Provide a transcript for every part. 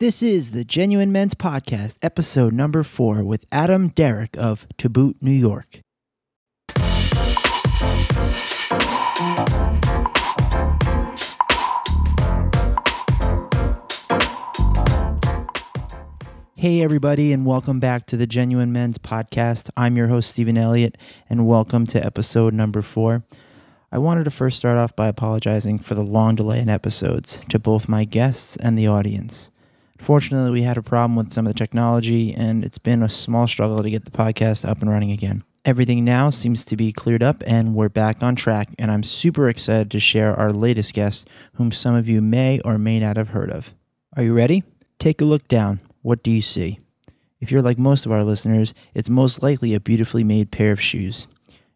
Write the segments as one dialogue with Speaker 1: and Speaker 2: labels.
Speaker 1: This is the Genuine Men's Podcast, episode number four, with Adam Derrick of To Boot, New York. Hey, everybody, and welcome back to the Genuine Men's Podcast. I'm your host, Stephen Elliott, and welcome to episode number four. I wanted to first start off by apologizing for the long delay in episodes to both my guests and the audience. Fortunately, we had a problem with some of the technology, and it's been a small struggle to get the podcast up and running again. Everything now seems to be cleared up, and we're back on track, and I'm super excited to share our latest guest, whom some of you may or may not have heard of. Are you ready? Take a look down. What do you see? If you're like most of our listeners, it's most likely a beautifully made pair of shoes.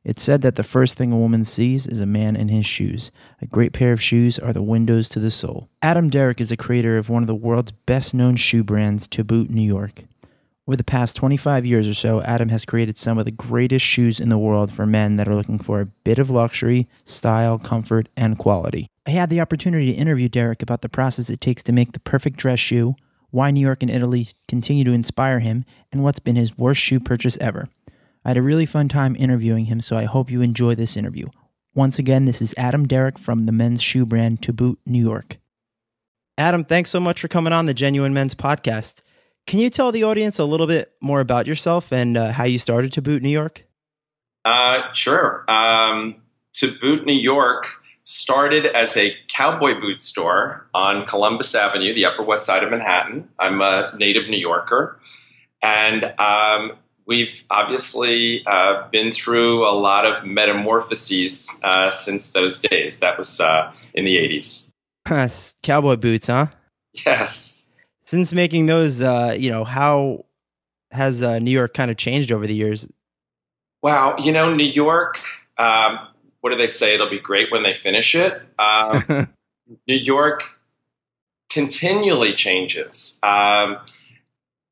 Speaker 1: It's said that the first thing a woman sees is a man in his shoes. A great pair of shoes are the windows to the soul. Adam Derrick is the creator of one of the world's best known shoe brands, To Boot New York. Over the past 25 years or so, Adam has created some of the greatest shoes in the world for men that are looking for a bit of luxury, style, comfort, and quality. I had the opportunity to interview Derrick about the process it takes to make the perfect dress shoe, why New York and Italy continue to inspire him, and what's been his worst shoe purchase ever. I had a really fun time interviewing him, so I hope you enjoy this interview. Once again, this is Adam Derrick from the men's shoe brand To Boot New York. Adam, thanks so much for coming on the Genuine Men's podcast. Can you tell the audience a little bit more about yourself and uh, how you started To Boot New York?
Speaker 2: Uh, sure. Um, to Boot New York started as a cowboy boot store on Columbus Avenue, the Upper West Side of Manhattan. I'm a native New Yorker. And um, we've obviously uh, been through a lot of metamorphoses uh, since those days. That was uh, in the 80s.
Speaker 1: Cowboy boots, huh?
Speaker 2: Yes.
Speaker 1: Since making those, uh, you know, how has uh, New York kind of changed over the years?
Speaker 2: Wow. You know, New York, um, what do they say? It'll be great when they finish it. Um, New York continually changes. Um,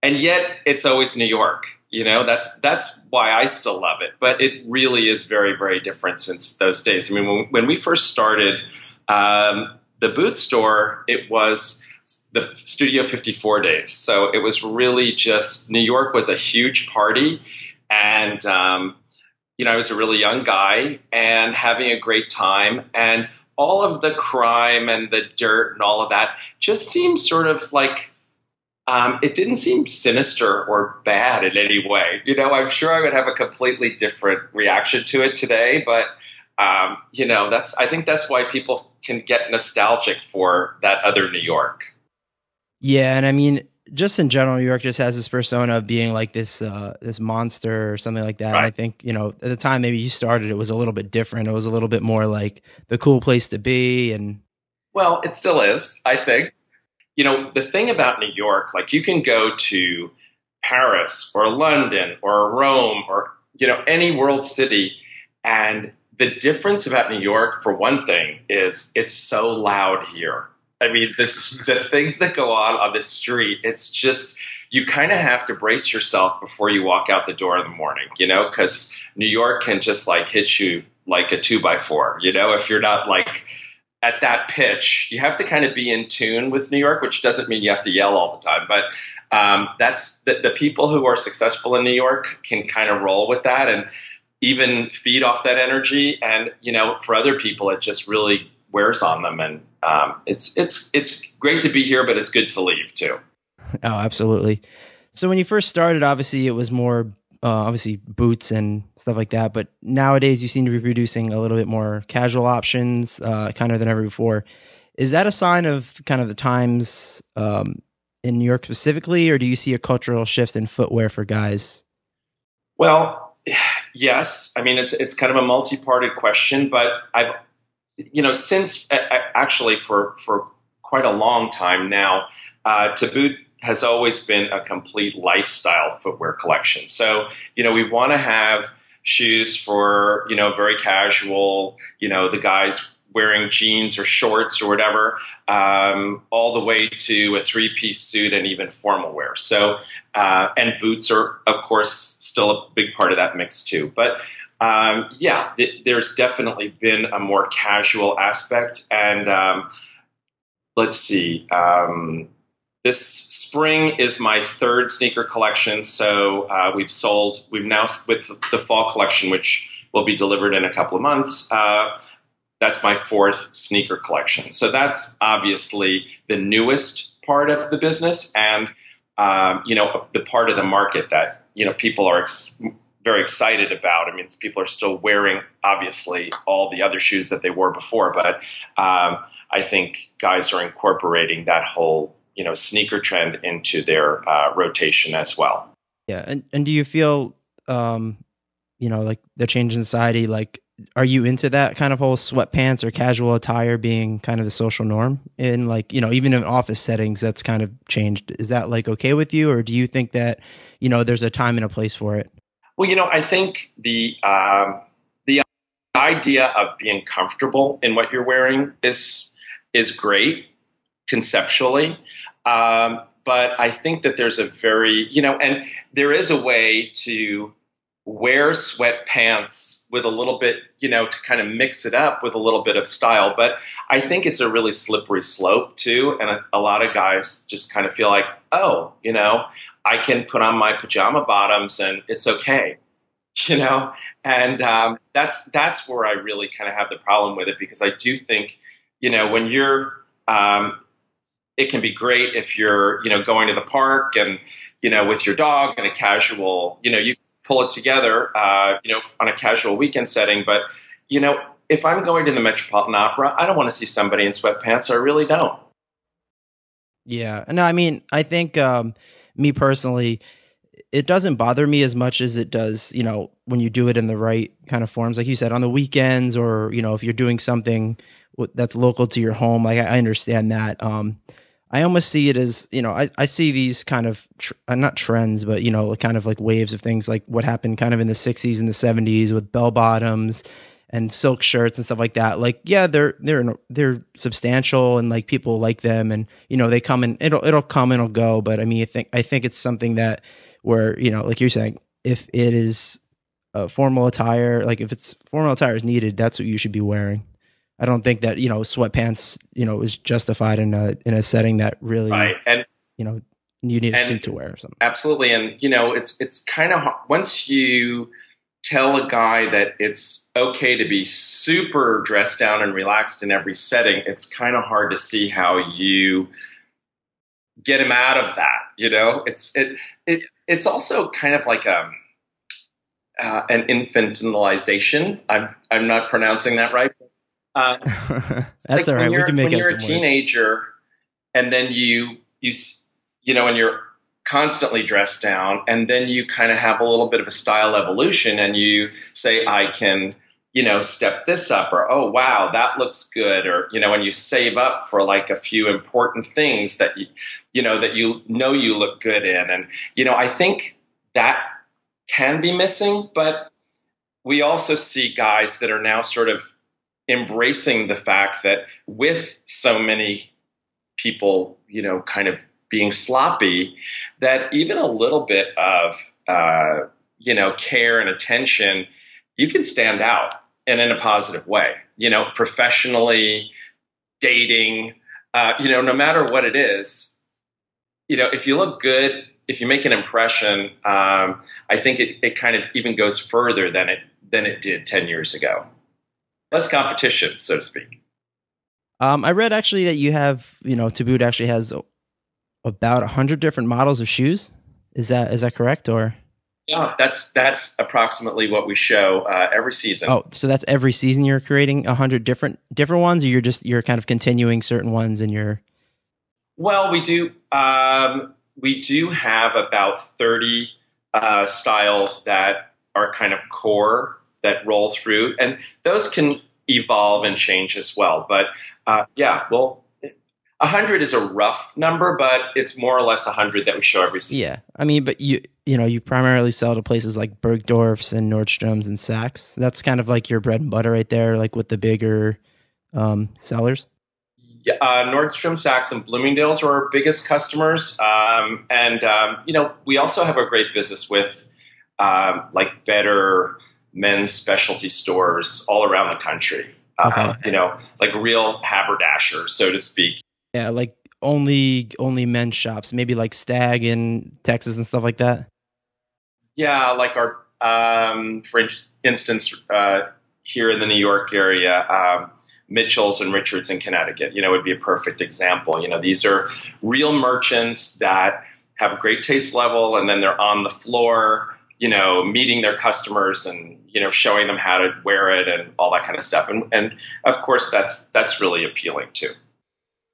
Speaker 2: and yet it's always New York. You know, that's that's why I still love it. But it really is very, very different since those days. I mean, when, when we first started um, the boot store, it was the Studio 54 days. So it was really just New York was a huge party, and um, you know, I was a really young guy and having a great time, and all of the crime and the dirt and all of that just seemed sort of like um, it didn't seem sinister or bad in any way. You know, I'm sure I would have a completely different reaction to it today, but um, you know, that's I think that's why people can get nostalgic for that other New York.
Speaker 1: Yeah, and I mean, just in general, New York just has this persona of being like this uh, this monster or something like that. Right. And I think you know, at the time maybe you started, it was a little bit different. It was a little bit more like the cool place to be, and
Speaker 2: well, it still is. I think you know, the thing about New York, like you can go to Paris or London or Rome or, you know, any world city. And the difference about New York, for one thing, is it's so loud here. I mean, this, the things that go on on the street, it's just, you kind of have to brace yourself before you walk out the door in the morning, you know, because New York can just like hit you like a two by four, you know, if you're not like, at that pitch, you have to kind of be in tune with New York, which doesn't mean you have to yell all the time. But um, that's the, the, people who are successful in New York can kind of roll with that and even feed off that energy. And you know, for other people, it just really wears on them. And um, it's it's it's great to be here, but it's good to leave too.
Speaker 1: Oh, absolutely. So when you first started, obviously it was more uh, obviously boots and stuff like that. But nowadays, you seem to be producing a little bit more casual options, uh, kind of than ever before. Is that a sign of kind of the times um, in New York specifically, or do you see a cultural shift in footwear for guys?
Speaker 2: Well, yes. I mean, it's it's kind of a multi-parted question, but I've you know since actually for for quite a long time now, uh, to boot has always been a complete lifestyle footwear collection. So, you know, we want to have shoes for, you know, very casual, you know, the guys wearing jeans or shorts or whatever, um, all the way to a three piece suit and even formal wear. So, uh, and boots are, of course, still a big part of that mix too. But um, yeah, th- there's definitely been a more casual aspect. And um, let's see. This spring is my third sneaker collection. So uh, we've sold, we've now, with the fall collection, which will be delivered in a couple of months, uh, that's my fourth sneaker collection. So that's obviously the newest part of the business and, um, you know, the part of the market that, you know, people are ex- very excited about. I mean, people are still wearing, obviously, all the other shoes that they wore before, but um, I think guys are incorporating that whole you know sneaker trend into their uh, rotation as well.
Speaker 1: Yeah, and and do you feel um, you know like the change in society like are you into that kind of whole sweatpants or casual attire being kind of the social norm in like you know even in office settings that's kind of changed? Is that like okay with you or do you think that you know there's a time and a place for it?
Speaker 2: Well you know i think the um, the idea of being comfortable in what you're wearing is is great conceptually. Um, but I think that there's a very, you know, and there is a way to wear sweatpants with a little bit, you know, to kind of mix it up with a little bit of style. But I think it's a really slippery slope too. And a, a lot of guys just kind of feel like, oh, you know, I can put on my pajama bottoms and it's okay. You know, and um, that's that's where I really kind of have the problem with it because I do think, you know, when you're um, it can be great if you're, you know, going to the park and, you know, with your dog and a casual, you know, you pull it together, uh, you know, on a casual weekend setting. But, you know, if I'm going to the Metropolitan Opera, I don't want to see somebody in sweatpants. I really don't.
Speaker 1: Yeah. No, I mean, I think um, me personally, it doesn't bother me as much as it does, you know, when you do it in the right kind of forms. Like you said, on the weekends or, you know, if you're doing something that's local to your home, like I understand that. Um, I almost see it as you know I, I see these kind of tr- uh, not trends but you know kind of like waves of things like what happened kind of in the 60s and the 70s with bell bottoms and silk shirts and stuff like that. Like yeah they're they're they're substantial and like people like them and you know they come and it'll it'll come and it'll go. But I mean I think I think it's something that where you know like you're saying if it is a formal attire like if it's formal attire is needed that's what you should be wearing I don't think that you know sweatpants you know is justified in a in a setting that really
Speaker 2: right and
Speaker 1: you know you need a suit to wear or something.
Speaker 2: Absolutely, and you know it's it's kind of once you tell a guy that it's okay to be super dressed down and relaxed in every setting, it's kind of hard to see how you get him out of that. You know, it's it, it it's also kind of like a um, uh, an infantilization. I'm I'm not pronouncing that right.
Speaker 1: Uh, That's like all right.
Speaker 2: We
Speaker 1: can make
Speaker 2: when you're a teenager, and then you you you know, and you're constantly dressed down, and then you kind of have a little bit of a style evolution, and you say, "I can." You know, step this up, or oh wow, that looks good, or you know, when you save up for like a few important things that you, you know, that you know you look good in, and you know, I think that can be missing, but we also see guys that are now sort of embracing the fact that with so many people, you know, kind of being sloppy, that even a little bit of, uh, you know, care and attention, you can stand out and in a positive way, you know, professionally, dating, uh, you know, no matter what it is, you know, if you look good, if you make an impression, um, I think it, it kind of even goes further than it than it did ten years ago less competition, so to speak.
Speaker 1: Um, I read actually that you have, you know, To Boot actually has about a hundred different models of shoes. Is that is that correct or?
Speaker 2: Yeah, that's that's approximately what we show uh, every season.
Speaker 1: Oh, so that's every season you're creating a hundred different different ones, or you're just you're kind of continuing certain ones and you're.
Speaker 2: Well, we do um, we do have about thirty uh, styles that are kind of core that roll through, and those can evolve and change as well. But uh, yeah, well, 100 is a rough number, but it's more or less 100 that we show every season.
Speaker 1: Yeah. I mean, but you you know, you primarily sell to places like Bergdorf's and Nordstrom's and Saks. That's kind of like your bread and butter right there, like with the bigger um, sellers.
Speaker 2: Yeah, uh, Nordstrom, Saks, and Bloomingdale's are our biggest customers. Um, and, um, you know, we also have a great business with um, like better men's specialty stores all around the country. Uh, okay. Uh, you know, like real haberdashers, so to speak.
Speaker 1: Yeah, like only only men's shops, maybe like Stag in Texas and stuff like that?
Speaker 2: Yeah, like our um, for instance, uh, here in the New York area, um, Mitchell's and Richards in Connecticut, you know, would be a perfect example. You know, these are real merchants that have a great taste level, and then they're on the floor, you know, meeting their customers and you know showing them how to wear it and all that kind of stuff. And and of course, that's that's really appealing too.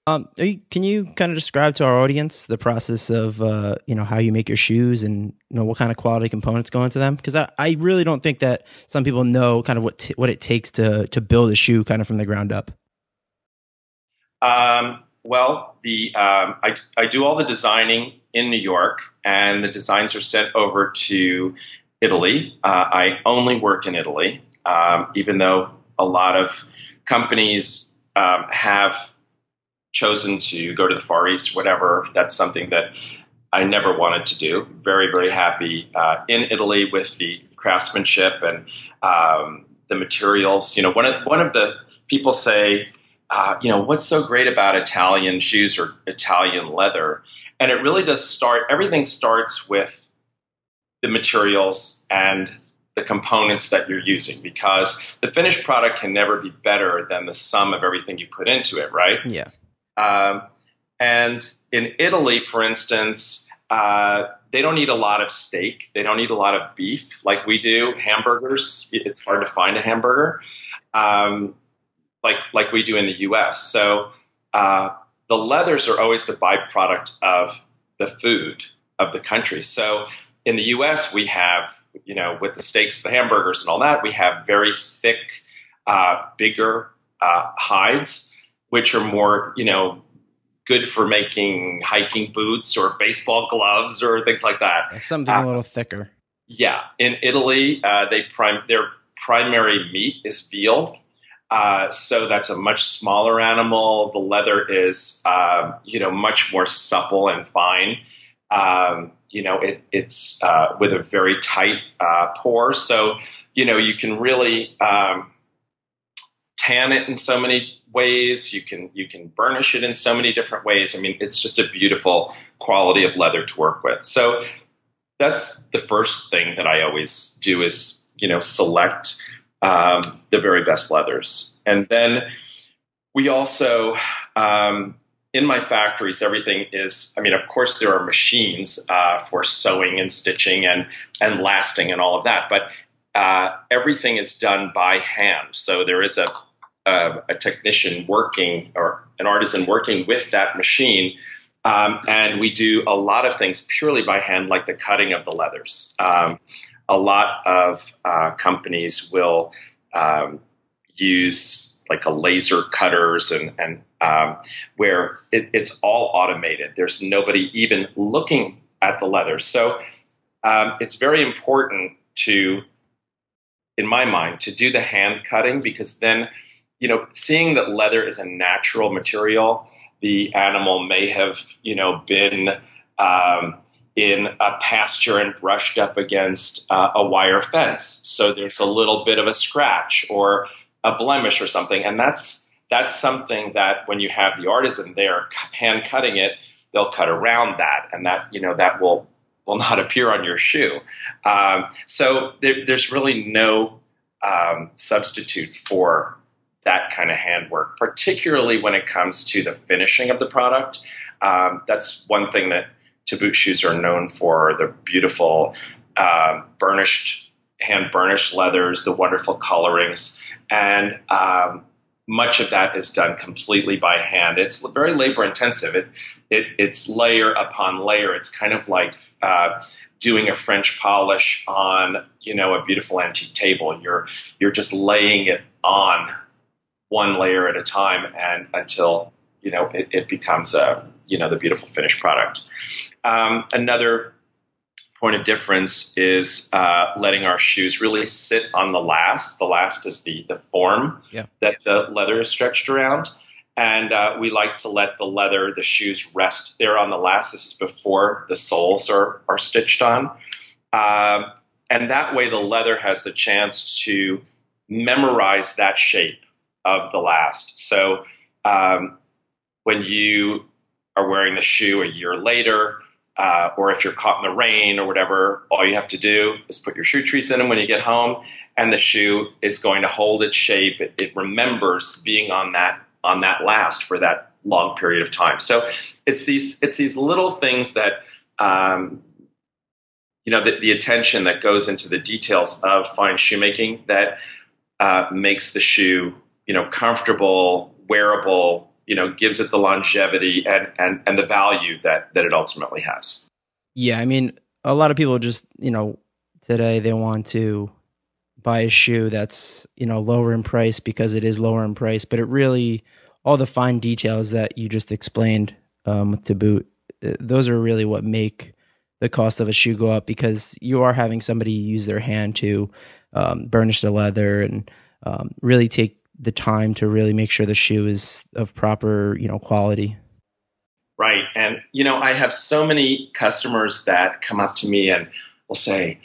Speaker 1: Um, you, can you kind of describe to our audience the process of uh, you know how you make your shoes and you know what kind of quality components go into them? Because I, I really don't think that some people know kind of what t- what it takes to to build a shoe kind of from the ground up.
Speaker 2: Um, well, the um, I, I do all the designing in New York, and the designs are sent over to Italy. Uh, I only work in Italy, um, even though a lot of companies um, have chosen to go to the Far East, whatever, that's something that I never wanted to do. Very, very happy uh, in Italy with the craftsmanship and um, the materials. You know, one of, one of the people say, uh, you know, what's so great about Italian shoes or Italian leather? And it really does start, everything starts with the materials and the components that you're using because the finished product can never be better than the sum of everything you put into it, right?
Speaker 1: Yeah.
Speaker 2: Um, and in Italy, for instance, uh, they don't eat a lot of steak. They don't eat a lot of beef like we do. Hamburgers, it's hard to find a hamburger um, like like we do in the U.S. So uh, the leathers are always the byproduct of the food of the country. So in the U.S., we have you know with the steaks, the hamburgers, and all that, we have very thick, uh, bigger uh, hides which are more, you know, good for making hiking boots or baseball gloves or things like that.
Speaker 1: Something uh, a little thicker.
Speaker 2: Yeah, in Italy, uh, they prime their primary meat is veal. Uh, so that's a much smaller animal. The leather is, um, you know, much more supple and fine. Um, you know, it, it's uh, with a very tight uh, pore. So, you know, you can really um, tan it in so many ways. You can you can burnish it in so many different ways. I mean, it's just a beautiful quality of leather to work with. So that's the first thing that I always do is you know select um, the very best leathers, and then we also um, in my factories everything is i mean of course there are machines uh, for sewing and stitching and and lasting and all of that but uh, everything is done by hand so there is a uh, a technician working or an artisan working with that machine. Um, and we do a lot of things purely by hand, like the cutting of the leathers. Um, a lot of uh, companies will um, use like a laser cutters and, and um, where it, it's all automated. There's nobody even looking at the leather. So um, it's very important to, in my mind, to do the hand cutting because then you know, seeing that leather is a natural material, the animal may have, you know, been um, in a pasture and brushed up against uh, a wire fence, so there's a little bit of a scratch or a blemish or something, and that's that's something that when you have the artisan there hand cutting it, they'll cut around that, and that you know that will will not appear on your shoe. Um, so there, there's really no um, substitute for that kind of handwork, particularly when it comes to the finishing of the product. Um, that's one thing that To Boot shoes are known for the beautiful uh, burnished, hand burnished leathers, the wonderful colorings, and um, much of that is done completely by hand. It's very labor intensive. It, it, it's layer upon layer. It's kind of like uh, doing a French polish on you know a beautiful antique table. You're you're just laying it on one layer at a time and until you know it, it becomes a you know the beautiful finished product. Um, another point of difference is uh, letting our shoes really sit on the last. The last is the the form
Speaker 1: yeah.
Speaker 2: that the leather is stretched around. And uh, we like to let the leather, the shoes rest there on the last. This is before the soles are, are stitched on. Um, and that way the leather has the chance to memorize that shape of the last. So um, when you are wearing the shoe a year later, uh, or if you're caught in the rain or whatever, all you have to do is put your shoe trees in them when you get home, and the shoe is going to hold its shape. It, it remembers being on that on that last for that long period of time. So it's these it's these little things that um, you know the, the, attention that goes into the details of fine shoemaking that uh, makes the shoe you know comfortable, wearable, you know, gives it the longevity and and and the value that that it ultimately has.
Speaker 1: Yeah, I mean, a lot of people just you know today they want to buy a shoe that's you know lower in price because it is lower in price, but it really all the fine details that you just explained um, to boot, uh, those are really what make the cost of a shoe go up because you are having somebody use their hand to um, burnish the leather and um, really take the time to really make sure the shoe is of proper you know quality.
Speaker 2: Right. And you know i have so many customers that come up to me and will say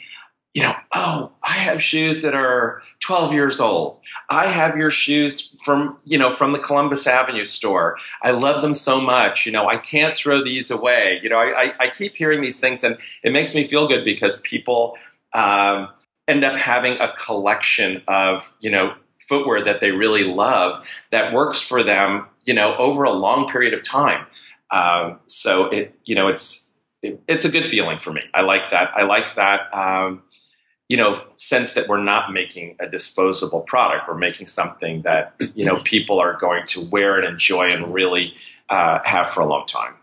Speaker 2: you know oh i have shoes that are 12 years old. I have your shoes from you know from the columbus avenue store. I love them so much. You know i can't throw these away. You know i, I, I keep hearing these things and it makes me feel good because people um, end up having a collection of you know footwear that they really love that works for them, you know, over a long period of time. Um, so it, you know, it's it, it's a good feeling for me. I like that. I like that. Um, you know, sense that we're not making a disposable product. We're making something that you know people are going to wear and enjoy and really uh, have for a long time.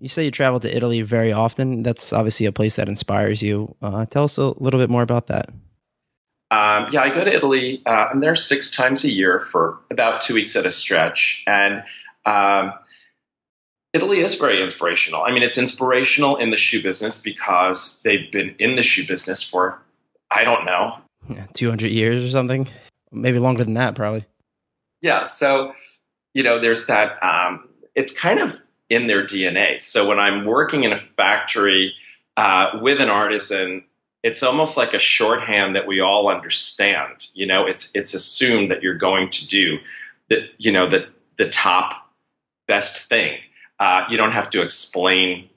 Speaker 1: You say you travel to Italy very often. That's obviously a place that inspires you. Uh, tell us a little bit more about that.
Speaker 2: Um, yeah, I go to Italy. Uh, I'm there six times a year for about two weeks at a stretch, and um, Italy is very inspirational. I mean, it's inspirational in the shoe business because they've been in the shoe business for I don't know,
Speaker 1: yeah, 200 years or something, maybe longer than that, probably.
Speaker 2: Yeah, so you know, there's that. Um, it's kind of in their DNA. So when I'm working in a factory uh, with an artisan it's almost like a shorthand that we all understand. You know, it's it's assumed that you're going to do that. You know, the the top best thing. Uh, you don't have to explain.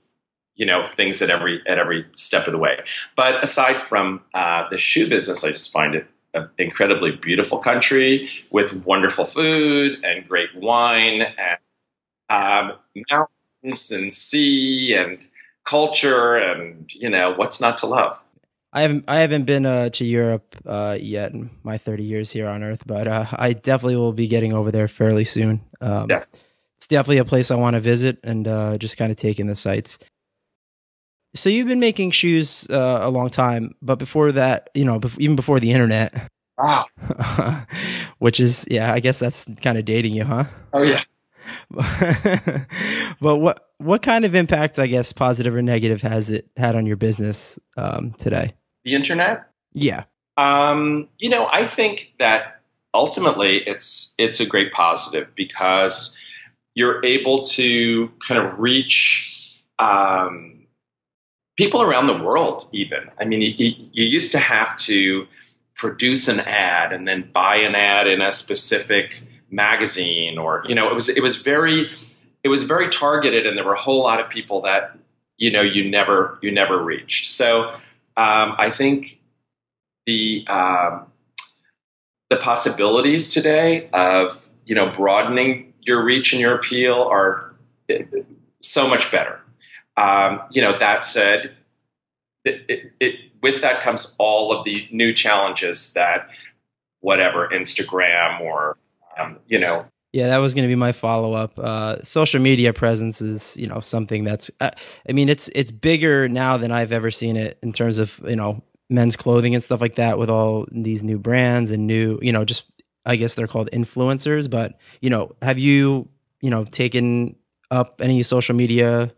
Speaker 2: You know, things at every at every step of the way. But aside from uh, the shoe business, I just find it an incredibly beautiful country with wonderful food and great wine and um, mountains and sea and culture and you know what's not to love.
Speaker 1: I haven't I haven't been uh, to Europe uh, yet in my 30 years here on Earth, but uh, I definitely will be getting over there fairly soon. Um, yeah. It's definitely a place I want to visit and uh, just kind of take in the sights. So you've been making shoes uh, a long time, but before that, you know, even before the internet.
Speaker 2: Wow.
Speaker 1: which is, yeah, I guess that's kind of dating you, huh?
Speaker 2: Oh yeah.
Speaker 1: but what what kind of impact, I guess, positive or negative, has it had on your business um, today?
Speaker 2: The internet?
Speaker 1: Yeah.
Speaker 2: Um, you know, I think that ultimately it's it's a great positive because you're able to kind of reach um, people around the world. Even I mean, you, you used to have to produce an ad and then buy an ad in a specific magazine, or you know, it was it was very it was very targeted, and there were a whole lot of people that you know you never you never reached. So um, I think the um, the possibilities today of you know broadening your reach and your appeal are eh, so much better. Um, you know that said, it, it, it, with that comes all of the new challenges that whatever Instagram or um, you know
Speaker 1: yeah, that was going to be my follow up. Uh, social media presence is, you know, something that's. Uh, I mean, it's it's bigger now than I've ever seen it in terms of you know men's clothing and stuff like that. With all these new brands and new, you know, just I guess they're called influencers. But you know, have you you know taken up any social media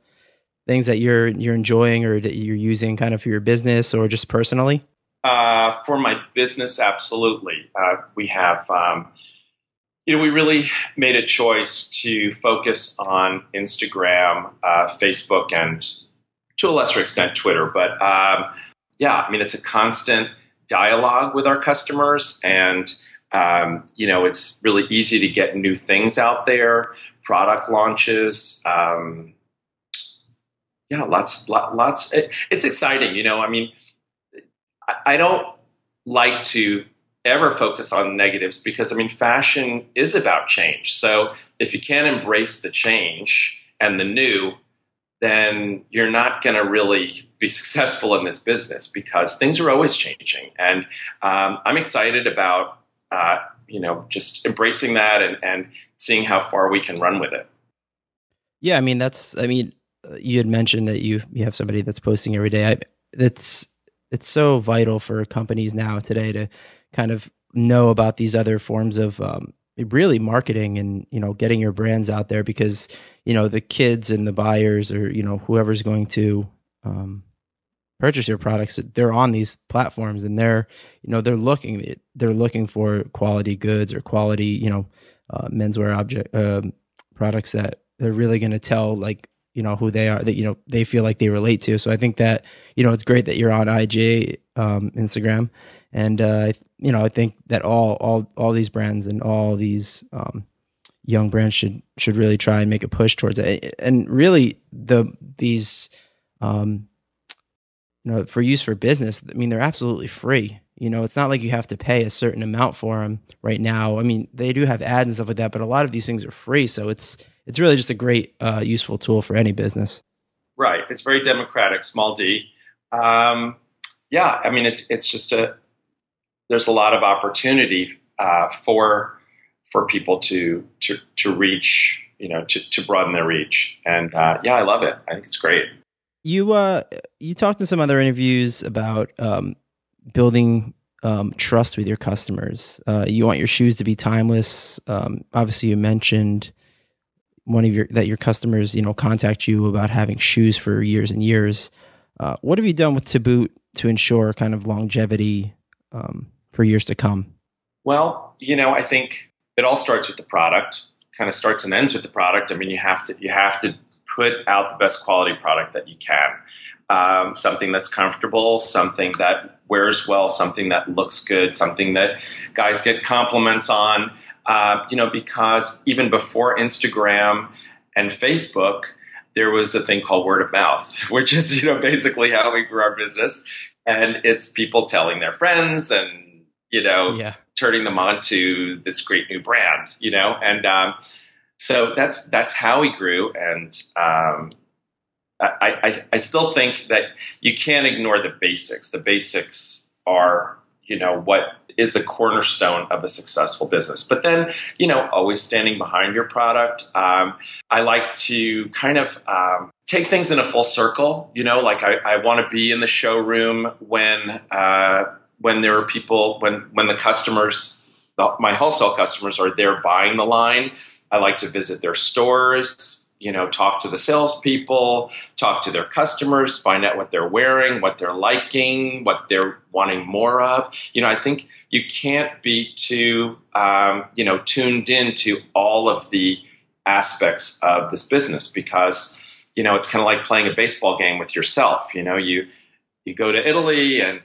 Speaker 1: things that you're you're enjoying or that you're using kind of for your business or just personally?
Speaker 2: Uh, for my business, absolutely. Uh, we have. Um, you know, we really made a choice to focus on Instagram, uh, Facebook, and to a lesser extent, Twitter. But um, yeah, I mean, it's a constant dialogue with our customers, and um, you know, it's really easy to get new things out there, product launches. Um, yeah, lots, lots. It, it's exciting, you know. I mean, I, I don't like to ever focus on negatives because I mean, fashion is about change. So if you can't embrace the change and the new, then you're not going to really be successful in this business because things are always changing. And um, I'm excited about uh, you know just embracing that and, and seeing how far we can run with it.
Speaker 1: Yeah, I mean that's I mean you had mentioned that you you have somebody that's posting every day. I, it's it's so vital for companies now today to kind of know about these other forms of um, really marketing and you know getting your brands out there because you know the kids and the buyers or you know whoever's going to um, purchase your products they're on these platforms and they're you know they're looking they're looking for quality goods or quality you know uh, menswear object uh, products that they're really going to tell like you know who they are that you know they feel like they relate to. So i think that you know it's great that you're on ig um, instagram. And uh, you know i think that all all all these brands and all these um, young brands should should really try and make a push towards it. And really the these um, you know for use for business i mean they're absolutely free. You know it's not like you have to pay a certain amount for them right now. I mean they do have ads and stuff like that but a lot of these things are free. So it's it's really just a great, uh, useful tool for any business.
Speaker 2: Right. It's very democratic, small d. Um, yeah, I mean, it's it's just a there's a lot of opportunity uh, for for people to to to reach, you know, to to broaden their reach, and uh, yeah, I love it. I think it's great.
Speaker 1: You uh, you talked in some other interviews about um, building um, trust with your customers. Uh, you want your shoes to be timeless. Um, obviously, you mentioned one of your that your customers you know contact you about having shoes for years and years. Uh, what have you done with To Boot to ensure kind of longevity um, for years to come?
Speaker 2: Well, you know, I think it all starts with the product. Kind of starts and ends with the product. I mean, you have to you have to put out the best quality product that you can. Um, something that's comfortable, something that wears well, something that looks good, something that guys get compliments on. Uh, you know, because even before Instagram and Facebook, there was a thing called word of mouth, which is you know basically how we grew our business, and it's people telling their friends and you know yeah. turning them on to this great new brand, you know, and um, so that's that's how we grew, and um, I, I, I still think that you can't ignore the basics. The basics are you know what is the cornerstone of a successful business. But then, you know, always standing behind your product. Um, I like to kind of um, take things in a full circle. You know, like I, I want to be in the showroom when uh, when there are people when when the customers, my wholesale customers, are there buying the line. I like to visit their stores you know, talk to the salespeople, talk to their customers, find out what they're wearing, what they're liking, what they're wanting more of. You know, I think you can't be too, um, you know, tuned in to all of the aspects of this business because, you know, it's kind of like playing a baseball game with yourself. You know, you you go to Italy and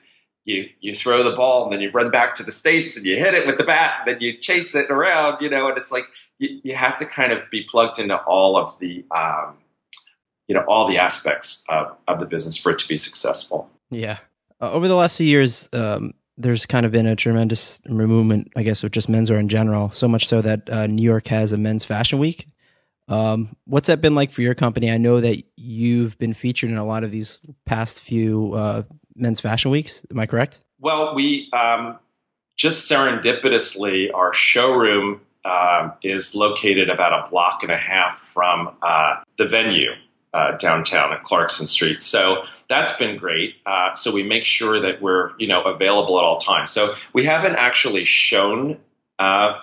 Speaker 2: you you throw the ball and then you run back to the states and you hit it with the bat and then you chase it around you know and it's like you, you have to kind of be plugged into all of the um, you know all the aspects of, of the business for it to be successful.
Speaker 1: Yeah. Uh, over the last few years um, there's kind of been a tremendous movement i guess with just menswear in general so much so that uh, new york has a men's fashion week. Um, what's that been like for your company? I know that you've been featured in a lot of these past few uh, men's fashion weeks. Am I correct?
Speaker 2: Well, we um, just serendipitously, our showroom uh, is located about a block and a half from uh, the venue uh, downtown at Clarkson Street. So that's been great. Uh, so we make sure that we're you know available at all times. So we haven't actually shown uh,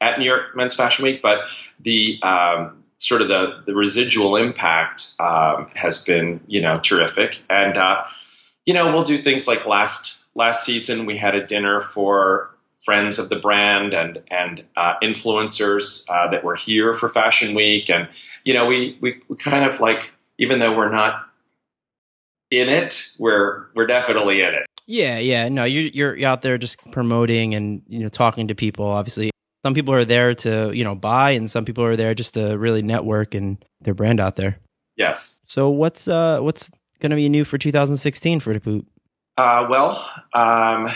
Speaker 2: at New York Men's Fashion Week, but the um, sort of the, the residual impact um, has been you know terrific and uh, you know, we'll do things like last last season we had a dinner for friends of the brand and and uh, influencers uh, that were here for Fashion Week, and you know, we, we we kind of like even though we're not in it, we're we're definitely in it.
Speaker 1: Yeah, yeah. No, you you're out there just promoting and you know talking to people. Obviously, some people are there to you know buy, and some people are there just to really network and their brand out there.
Speaker 2: Yes.
Speaker 1: So what's uh what's going to be new for 2016 for the boot?
Speaker 2: Uh, well, um,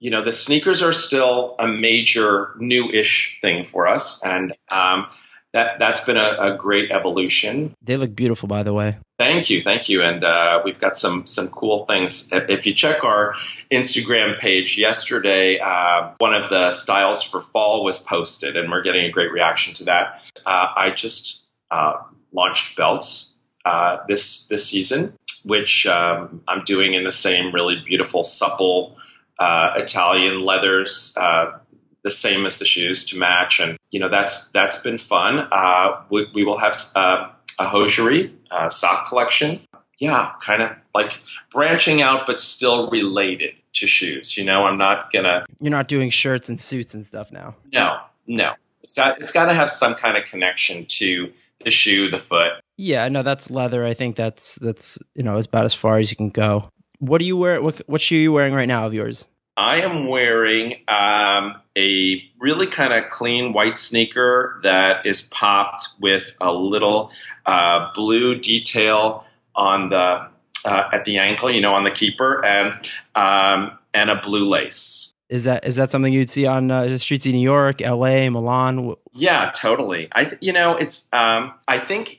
Speaker 2: you know, the sneakers are still a major new-ish thing for us, and um, that that's been a, a, great evolution.
Speaker 1: They look beautiful, by the way.
Speaker 2: Thank you, thank you, and uh, we've got some some cool things. If you check our Instagram page yesterday, uh, one of the styles for fall was posted, and we're getting a great reaction to that. Uh, I just uh, launched belts uh, this this season, which um, I'm doing in the same really beautiful, supple uh, Italian leathers, uh, the same as the shoes to match, and you know that's that's been fun. Uh, we, we, will have uh, a hosiery uh, sock collection. Yeah, kind of like branching out, but still related to shoes. You know, I'm not gonna.
Speaker 1: You're not doing shirts and suits and stuff now.
Speaker 2: No, no. It's got it's got to have some kind of connection to the shoe, the foot.
Speaker 1: Yeah, no, that's leather. I think that's that's you know about as far as you can go. What do you wear? What, what shoe are you wearing right now of yours?
Speaker 2: I am wearing um, a really kind of clean white sneaker that is popped with a little uh, blue detail on the uh, at the ankle, you know, on the keeper, and um, and a blue lace.
Speaker 1: Is that is that something you'd see on uh, the streets of New York, L.A., Milan?
Speaker 2: Yeah, totally. I you know it's um, I think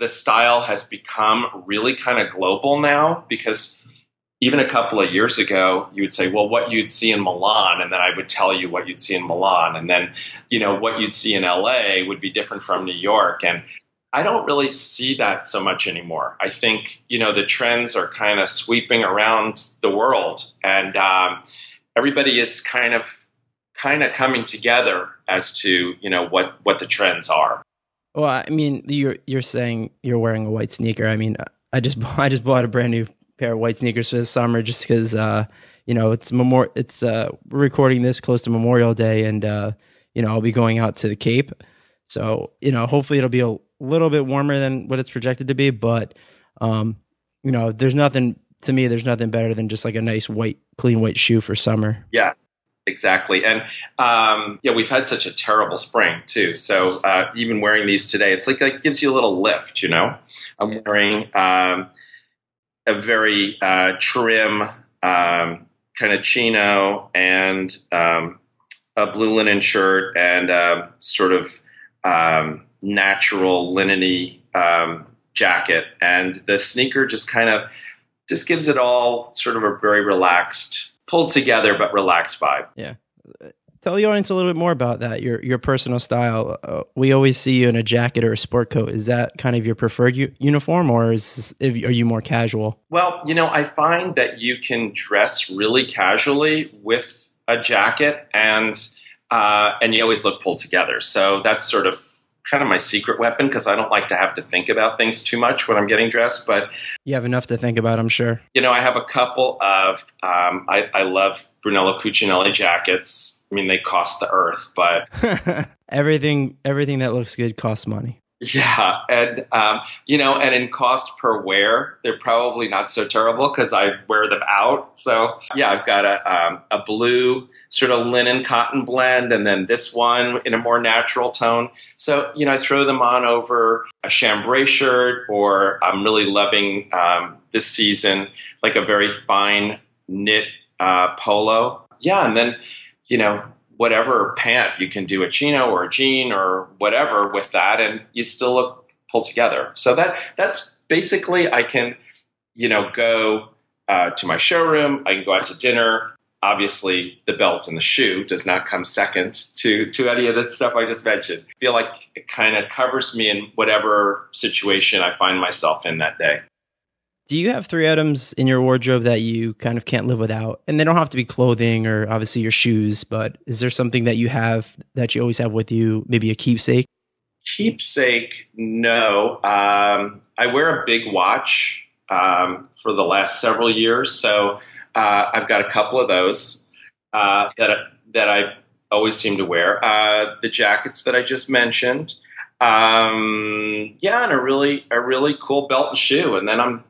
Speaker 2: the style has become really kind of global now because even a couple of years ago, you would say, well, what you'd see in Milan, and then I would tell you what you'd see in Milan, and then, you know, what you'd see in LA would be different from New York. And I don't really see that so much anymore. I think, you know, the trends are kind of sweeping around the world, and um, everybody is kind of kind of coming together as to, you know, what what the trends are.
Speaker 1: Well, I mean, you're you're saying you're wearing a white sneaker. I mean, I just I just bought a brand new pair of white sneakers for the summer just because uh, you know it's memor- it's uh, recording this close to Memorial Day and uh, you know I'll be going out to the Cape, so you know hopefully it'll be a little bit warmer than what it's projected to be, but um, you know there's nothing to me there's nothing better than just like a nice white clean white shoe for summer.
Speaker 2: Yeah, exactly. And um, yeah, we've had such a terrible spring too. So uh, even wearing these today, it's like it gives you a little lift. You know, I'm wearing um, a very uh, trim um, kind of chino and um, a blue linen shirt and a sort of um, natural lineny um, jacket, and the sneaker just kind of just gives it all sort of a very relaxed, pulled together but relaxed vibe.
Speaker 1: Yeah. Tell the audience a little bit more about that your your personal style. Uh, we always see you in a jacket or a sport coat. Is that kind of your preferred u- uniform or is are you more casual?
Speaker 2: Well you know i find that you can dress really casually with a jacket and uh, and you always look pulled together. So that's sort of kind of my secret weapon because I don't like to have to think about things too much when I'm getting dressed. But
Speaker 1: you have enough to think about, I'm sure.
Speaker 2: You know, I have a couple of um, I, I love Brunello Cucinelli jackets. I mean, they cost the earth, but
Speaker 1: everything everything that looks good costs money.
Speaker 2: Yeah, and um, you know, and in cost per wear, they're probably not so terrible because I wear them out. So yeah, I've got a um, a blue sort of linen cotton blend, and then this one in a more natural tone. So you know, I throw them on over a chambray shirt, or I'm really loving um, this season like a very fine knit uh, polo. Yeah, and then you know whatever pant you can do a chino or a jean or whatever with that and you still look pulled together. So that that's basically i can you know go uh, to my showroom i can go out to dinner. Obviously the belt and the shoe does not come second to to any of that stuff i just mentioned. I feel like it kind of covers me in whatever situation i find myself in that day
Speaker 1: do you have three items in your wardrobe that you kind of can't live without? And they don't have to be clothing or obviously your shoes, but is there something that you have that you always have with you, maybe a keepsake?
Speaker 2: Keepsake, no. Um, I wear a big watch um, for the last several years, so uh, I've got a couple of those uh, that that I always seem to wear. Uh, the jackets that I just mentioned, um, yeah, and a really a really cool belt and shoe, and then I'm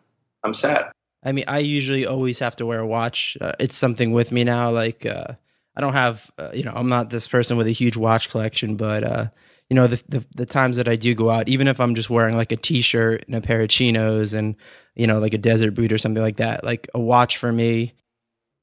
Speaker 2: I'm set.
Speaker 1: I mean, I usually always have to wear a watch. Uh, it's something with me now. Like, uh, I don't have, uh, you know, I'm not this person with a huge watch collection, but, uh, you know, the, the, the times that I do go out, even if I'm just wearing like a t-shirt and a pair of chinos and you know, like a desert boot or something like that, like a watch for me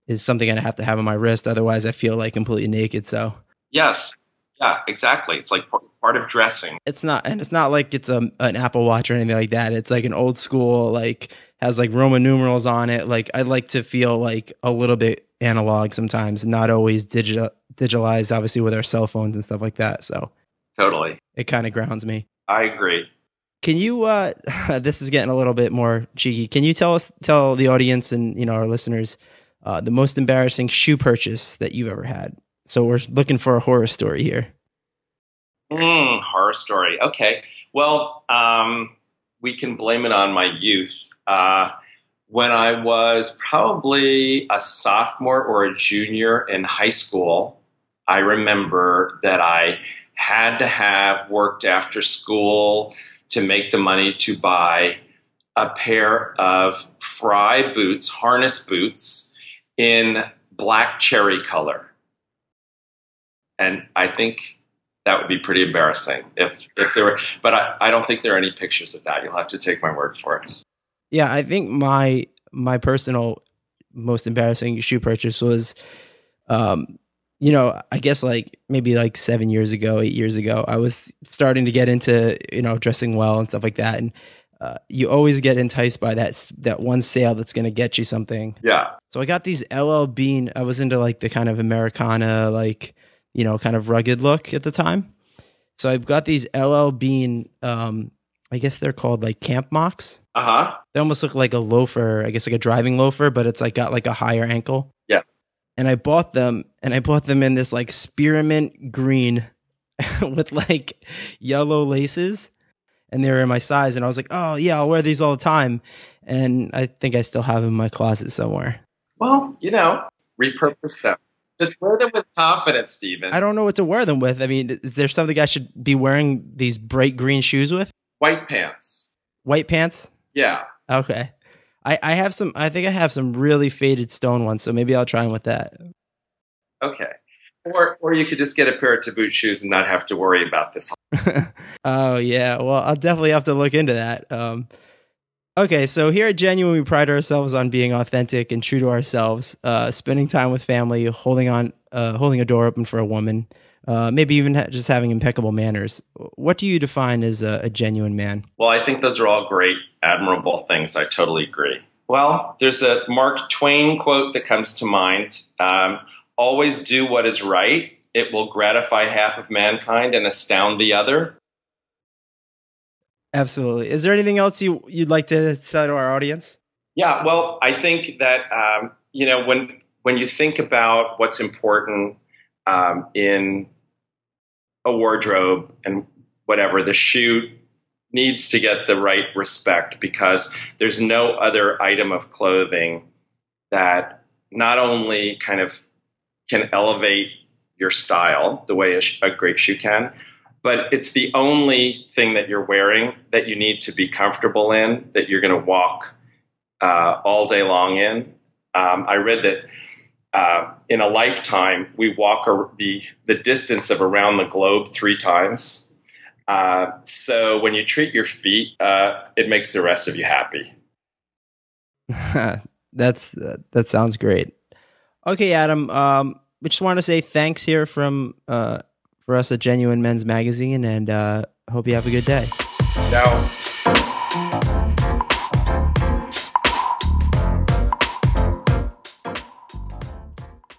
Speaker 1: is something I have to have on my wrist. Otherwise, I feel like completely naked. So
Speaker 2: yes, yeah, exactly. It's like part of dressing.
Speaker 1: It's not, and it's not like it's a an Apple Watch or anything like that. It's like an old school, like has like Roman numerals on it. Like I like to feel like a little bit analog sometimes, not always digital digitalized. Obviously, with our cell phones and stuff like that. So
Speaker 2: totally,
Speaker 1: it kind of grounds me.
Speaker 2: I agree.
Speaker 1: Can you? uh This is getting a little bit more cheeky. Can you tell us, tell the audience and you know our listeners, uh, the most embarrassing shoe purchase that you've ever had? So we're looking for a horror story here.
Speaker 2: Mm, horror story. Okay. Well, um, we can blame it on my youth. Uh, when I was probably a sophomore or a junior in high school, I remember that I had to have worked after school to make the money to buy a pair of Frye boots, harness boots in black cherry color. And I think that would be pretty embarrassing if if there were but I, I don't think there are any pictures of that. You'll have to take my word for it.
Speaker 1: Yeah i think my my personal most embarrassing shoe purchase was um you know i guess like maybe like seven years ago eight years ago i was starting to get into you know dressing well and stuff like that. And uh, you always get enticed by that that one sale that's going to get you something.
Speaker 2: Yeah.
Speaker 1: So i got these LL Bean i was into like the kind of americana like you know, kind of rugged look at the time. So I've got these LL Bean, um, I guess they're called like camp mocs.
Speaker 2: Uh huh.
Speaker 1: They almost look like a loafer, I guess like a driving loafer, but it's like got like a higher ankle.
Speaker 2: Yeah.
Speaker 1: And I bought them, and I bought them in this like spearmint green with like yellow laces, and they were in my size. And I was like, oh yeah, I'll wear these all the time. And I think I still have them in my closet somewhere.
Speaker 2: Well, you know, repurpose them. Just wear them with confidence, Stephen.
Speaker 1: I don't know what to wear them with. I mean, is there something I should be wearing these bright green shoes with?
Speaker 2: White pants.
Speaker 1: White pants?
Speaker 2: Yeah.
Speaker 1: Okay. I, I have some, I think I have some really faded stone ones, so maybe I'll try them with that.
Speaker 2: Okay. Or, or you could just get a pair of to shoes and not have to worry about this.
Speaker 1: oh, yeah. Well, I'll definitely have to look into that. Um, Okay, so here at Genuine, we pride ourselves on being authentic and true to ourselves, uh, spending time with family, holding on, uh, holding a door open for a woman, uh, maybe even ha- just having impeccable manners. What do you define as a, a, genuine man?
Speaker 2: Well, I think those are all great, admirable things. I totally agree. Well, there's a Mark Twain quote that comes to mind um, Always do what is right, it will gratify half of mankind and astound the other.
Speaker 1: Absolutely. Is there anything else you you'd like to say to our audience?
Speaker 2: Yeah, well, I think that um, you know when when you think about what's important um, in a wardrobe and whatever, the shoe needs to get the right respect because there's no other item of clothing that not only kind of can elevate your style the way a, a great shoe can, but it's the only thing that you're wearing that you need to be comfortable in, that you're going to walk uh, all day long in. Um, I read that uh, in a lifetime, we walk a, the, the distance of around the globe three times. Uh, so when you treat your feet, uh, it makes the rest of you happy.
Speaker 1: That's that sounds great. Okay, Adam. Um, we just want to say thanks here from uh, for us at Genuine Men's Magazine, and uh, hope you have a good day.
Speaker 2: Now.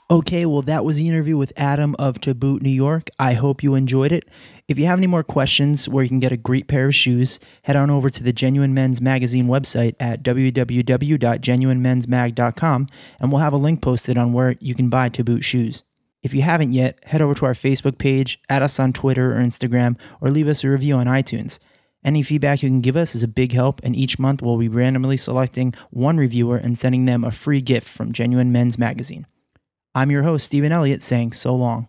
Speaker 1: Okay, well, that was the interview with Adam of To Boot New York. I hope you enjoyed it. If you have any more questions where you can get a great pair of shoes, head on over to the Genuine Men's Magazine website at www.genuinemensmag.com and we'll have a link posted on where you can buy To Boot shoes. If you haven't yet, head over to our Facebook page, add us on Twitter or Instagram, or leave us a review on iTunes. Any feedback you can give us is a big help, and each month we'll be randomly selecting one reviewer and sending them a free gift from Genuine Men's Magazine. I'm your host, Stephen Elliott, saying so long.